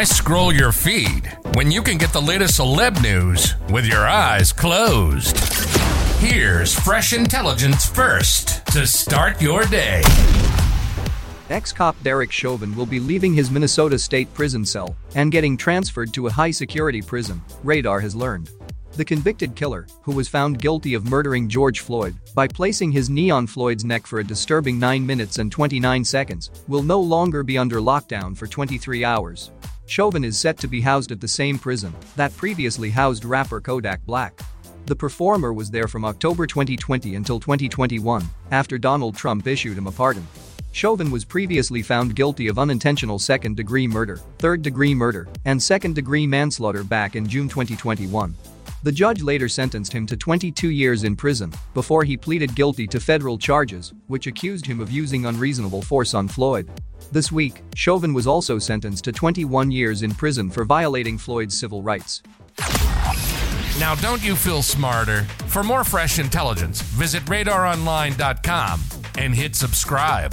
Why scroll your feed when you can get the latest celeb news with your eyes closed? Here's fresh intelligence first to start your day. Ex cop Derek Chauvin will be leaving his Minnesota state prison cell and getting transferred to a high security prison, Radar has learned. The convicted killer, who was found guilty of murdering George Floyd by placing his knee on Floyd's neck for a disturbing 9 minutes and 29 seconds, will no longer be under lockdown for 23 hours. Chauvin is set to be housed at the same prison that previously housed rapper Kodak Black. The performer was there from October 2020 until 2021, after Donald Trump issued him a pardon. Chauvin was previously found guilty of unintentional second degree murder, third degree murder, and second degree manslaughter back in June 2021. The judge later sentenced him to 22 years in prison before he pleaded guilty to federal charges, which accused him of using unreasonable force on Floyd. This week, Chauvin was also sentenced to 21 years in prison for violating Floyd's civil rights. Now, don't you feel smarter? For more fresh intelligence, visit radaronline.com and hit subscribe.